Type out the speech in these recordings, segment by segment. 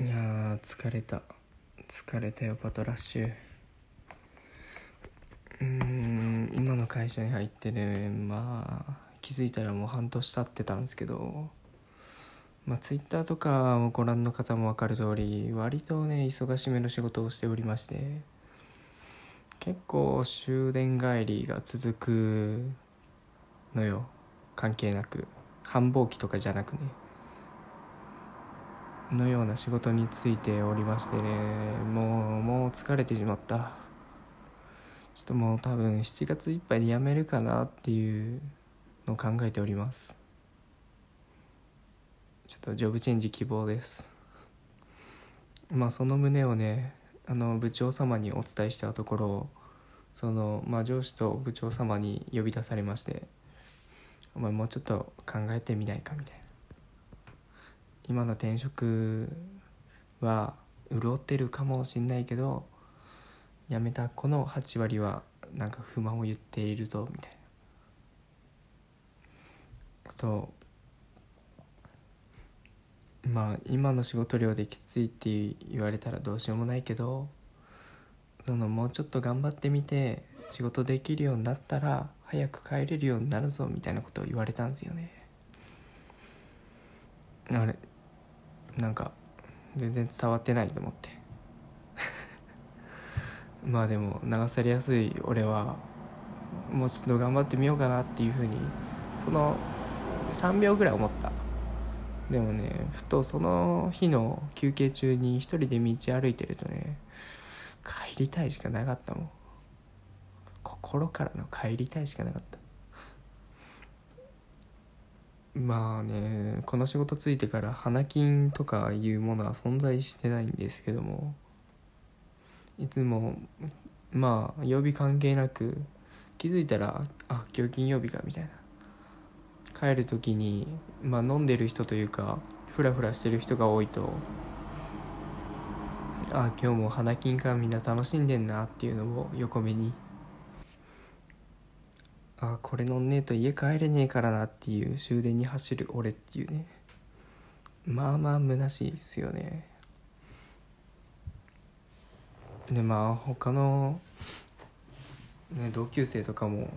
いやー疲れた。疲れたよパトラッシュ。うーん今の会社に入ってねまあ気づいたらもう半年経ってたんですけどまあツイッターとかをご覧の方も分かる通り割とね忙しめの仕事をしておりまして結構終電帰りが続くのよ。関係なく。繁忙期とかじゃなくね。のような仕事についておりましてねもうもう疲れてしまった。ちょっともう多分7月いっぱいで辞めるかなっていうのを考えております。ちょっとジョブチェンジ希望です。まあその旨をねあの部長様にお伝えしたところその、まあ、上司と部長様に呼び出されまして「お前もうちょっと考えてみないか」みたいな。今の転職は潤ってるかもしんないけど辞めた子の8割はなんか不満を言っているぞみたいな。あとまあ今の仕事量できついって言われたらどうしようもないけどそのもうちょっと頑張ってみて仕事できるようになったら早く帰れるようになるぞみたいなことを言われたんですよね。あれなんか全然伝わってないと思って。まあでも流されやすい俺はもうちょっと頑張ってみようかなっていうふうにその3秒ぐらい思った。でもねふとその日の休憩中に一人で道歩いてるとね帰りたいしかなかったもん。心からの帰りたいしかなかった。まあねこの仕事ついてから花金とかいうものは存在してないんですけどもいつもまあ曜日関係なく気づいたらあ今日金曜日かみたいな。帰る時にまあ飲んでる人というかフラフラしてる人が多いとあ今日も花金かみんな楽しんでんなっていうのを横目にあこれ乗んねえと家帰れねえからなっていう終電に走る俺っていうね。まあまあ虚しいですよね。でまあ他の、ね、同級生とかも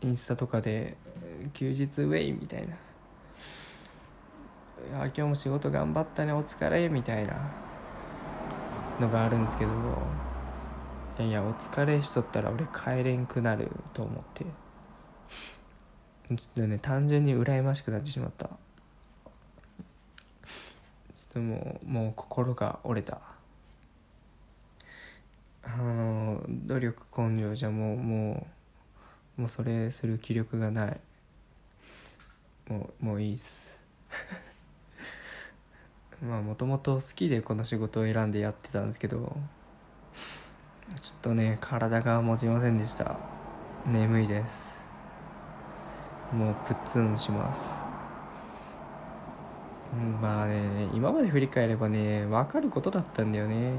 インスタとかで「休日ウェイ」みたいな「あ今日も仕事頑張ったねお疲れ」みたいな。のがあるんですけど。いやいやお疲れしとったら俺帰れんくなると思って。ちょっとね単純に羨ましくなってしまった。ちょっともうもう心が折れた。あの努力根性じゃもうもうもうそれする気力がない。もうもういいっす。まあもともと好きでこの仕事を選んでやってたんですけどちょっとね体が持ちませんでした。眠いです。もうプッツンします。うんまあね今まで振り返ればね分かることだったんだよね。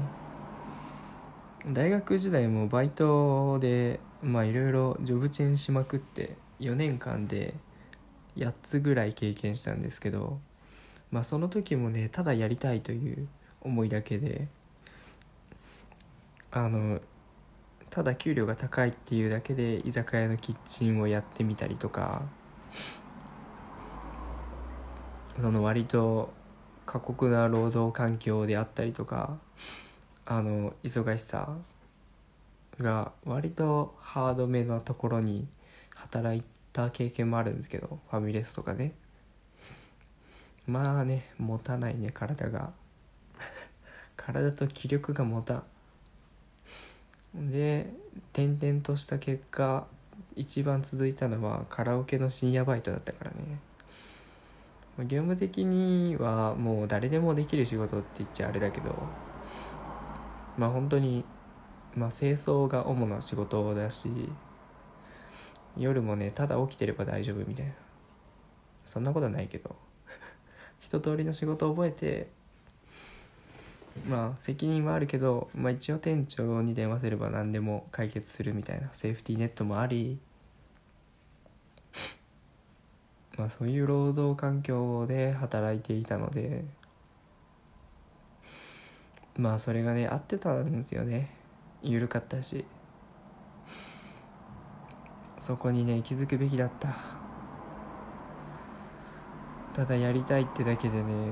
大学時代もバイトでまあいろいろジョブチェンしまくって4年間で8つぐらい経験したんですけどまあその時もねただやりたいという思いだけであのただ給料が高いっていうだけで居酒屋のキッチンをやってみたりとかその割と過酷な労働環境であったりとかあの忙しさが割とハードめなところに働いた経験もあるんですけどファミレスとかね。まあね持たないね体が。体と気力が持たん。で転々とした結果一番続いたのはカラオケの深夜バイトだったからね。業務的にはもう誰でもできる仕事って言っちゃあれだけどまあ本当にまあ清掃が主な仕事だし夜もねただ起きてれば大丈夫みたいな。そんなことはないけど。一通りの仕事を覚えてまあ責任はあるけど、まあ、一応店長に電話すれば何でも解決するみたいなセーフティーネットもありまあそういう労働環境で働いていたのでまあそれがね合ってたんですよね。緩かったし。そこにね気づくべきだった。ただやりたいってだけでね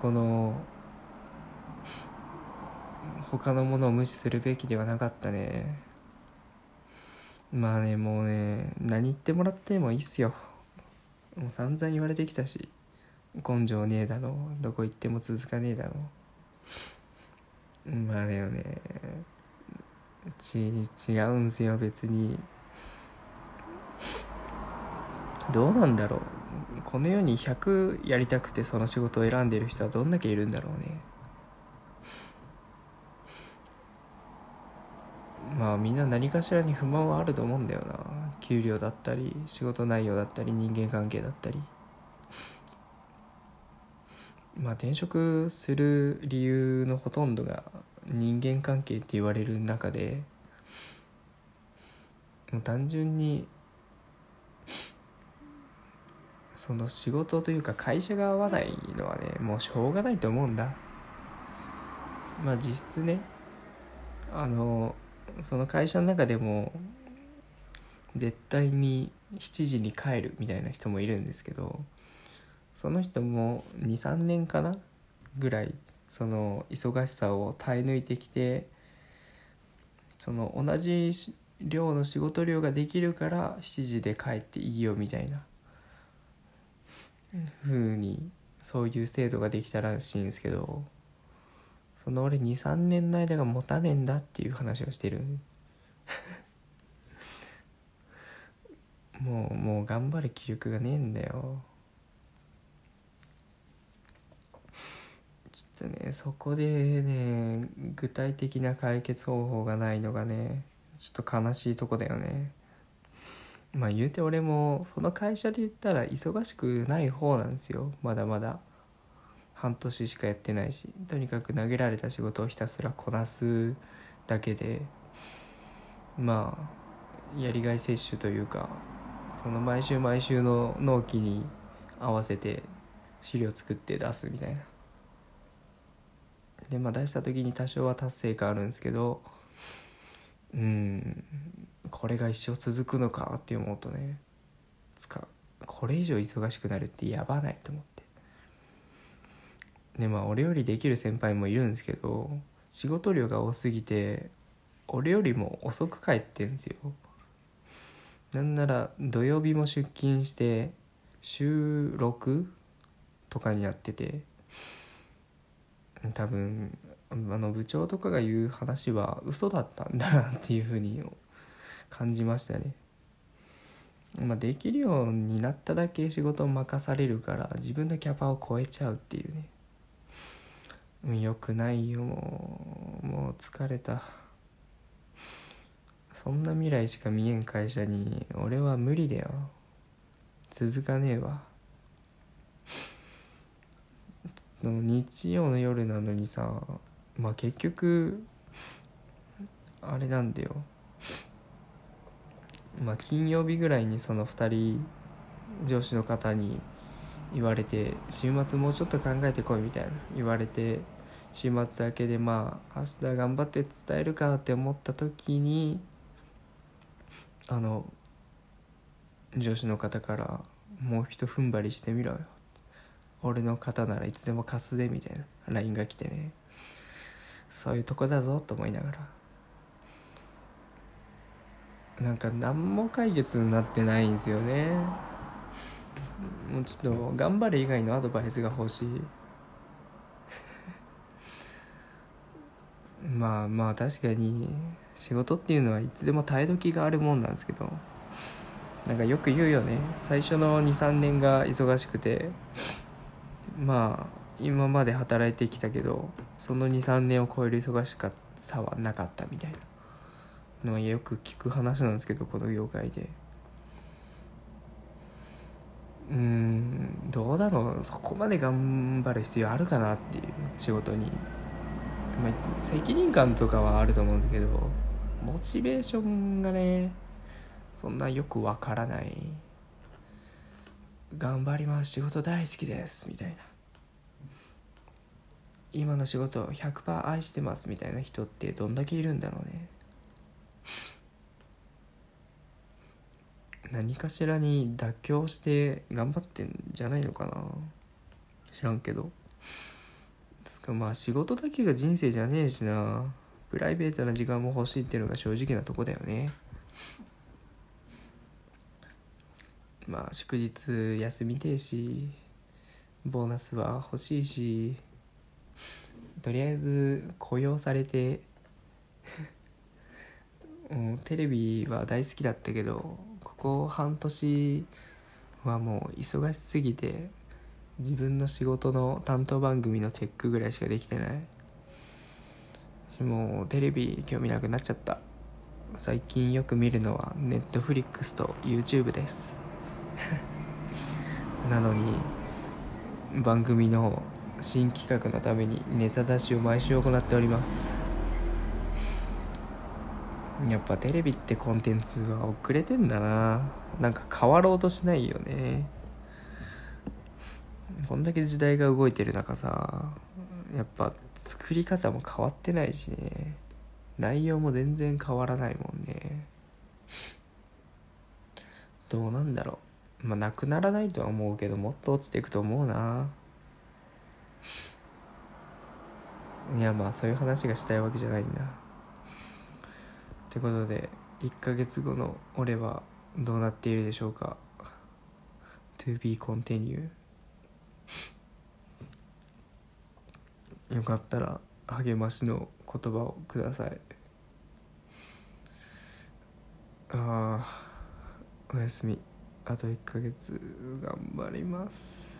この他のものを無視するべきではなかったね。まあねもうね何言ってもらってもいいっすよ。もう散々言われてきたし根性ねえだろどこ行っても続かねえだろう。まあだよね。ち違うんすよ別に。どうなんだろう。この世に100やりたくてその仕事を選んでいる人はどんだけいるんだろうね。まあみんな何かしらに不満はあると思うんだよな。給料だったり仕事内容だったり人間関係だったり。まあ転職する理由のほとんどが人間関係って言われる中でもう単純にその仕事というか会社が合わないのはねもうしょうがないと思うんだ。まあ実質ねあのその会社の中でも絶対に7時に帰るみたいな人もいるんですけどその人も23年かな？ぐらいその忙しさを耐え抜いてきてその同じ量の仕事量ができるから7時で帰っていいよみたいなふうにそういう制度ができたらしいんですけどその俺23年の間が持たねえんだっていう話をしてる。もうもう頑張る気力がねえんだよ。ちょっとねそこでね具体的な解決方法がないのがねちょっと悲しいとこだよね。まあ言うて俺もその会社で言ったら忙しくない方なんですよ。まだまだ。半年しかやってないし。とにかく投げられた仕事をひたすらこなす。だけで。まあやりがい摂取というか。その毎週毎週の納期に合わせて資料作って出すみたいな。でまあ出した時に多少は達成感あるんですけどうんこれが一生続くのかって思うとねつかこれ以上忙しくなるってやばないと思って。でまあ俺よりできる先輩もいるんですけど仕事量が多すぎて俺よりも遅く帰ってんですよ。なんなら土曜日も出勤して週6とかになってて多分あの部長とかが言う話は嘘だったんだなっていうふうに感じましたね。まあ、できるようになっただけ仕事を任されるから自分のキャパを超えちゃうっていうね。よくないよ。もうもう疲れた。そんな未来しか見えん会社に俺は無理だよ。続かねえわ。日曜の夜なのにさまあ結局あれなんだよ。まあ金曜日ぐらいにその2人上司の方に言われて週末もうちょっと考えてこいみたいな。言われて週末だけでまあ明日頑張って伝えるかって思った時にあの上司の方から「もうひと踏ん張りしてみろよ」俺の肩ならいつでも貸すでみたいな LINE が来てね。そういうとこだぞと思いながら。なんか何も解決になってないんですよね。もうちょっと頑張れ以外のアドバイスが欲しい。まあまあ確かに。仕事っていうのはいつでも耐え時があるもんなんですけどなんかよく言うよね。最初の23年が忙しくてまあ今まで働いてきたけどその23年を超える忙しさはなかったみたいな。のはよく聞く話なんですけどこの業界で。うんどうだろう。そこまで頑張る必要あるかなっていう仕事に、まあ、責任感とかはあると思うんですけどモチベーションがねそんなよくわからない。頑張ります。仕事大好きです。みたいな。今の仕事100%愛してます。みたいな人ってどんだけいるんだろうね。何かしらに妥協して頑張ってんじゃないのかな。知らんけど。まあ仕事だけが人生じゃねえしな。プライベートな時間も欲しいっていうのが正直なとこだよね。まあ祝日休みてえしボーナスは欲しいしとりあえず雇用されて うテレビは大好きだったけどここ半年はもう忙しすぎて自分の仕事の担当番組のチェックぐらいしかできてない。もうテレビ興味なくなっちゃった。最近よく見るのはネットフリックスと YouTube です。なのに番組の新企画のためにネタ出しを毎週行っております。やっぱテレビってコンテンツは遅れてんだな。なんか変わろうとしないよね。こんだけ時代が動いてる中さやっぱ作り方も変わってないしね。内容も全然変わらないもんね。どうなんだろう。まあなくならないとは思うけどもっと落ちていくと思うな。いやまあそういう話がしたいわけじゃないんだ。ってことで1ヶ月後の俺はどうなっているでしょうか。To be continue よかったら励ましの言葉をください。ああおやすみ。あと1ヶ月頑張ります。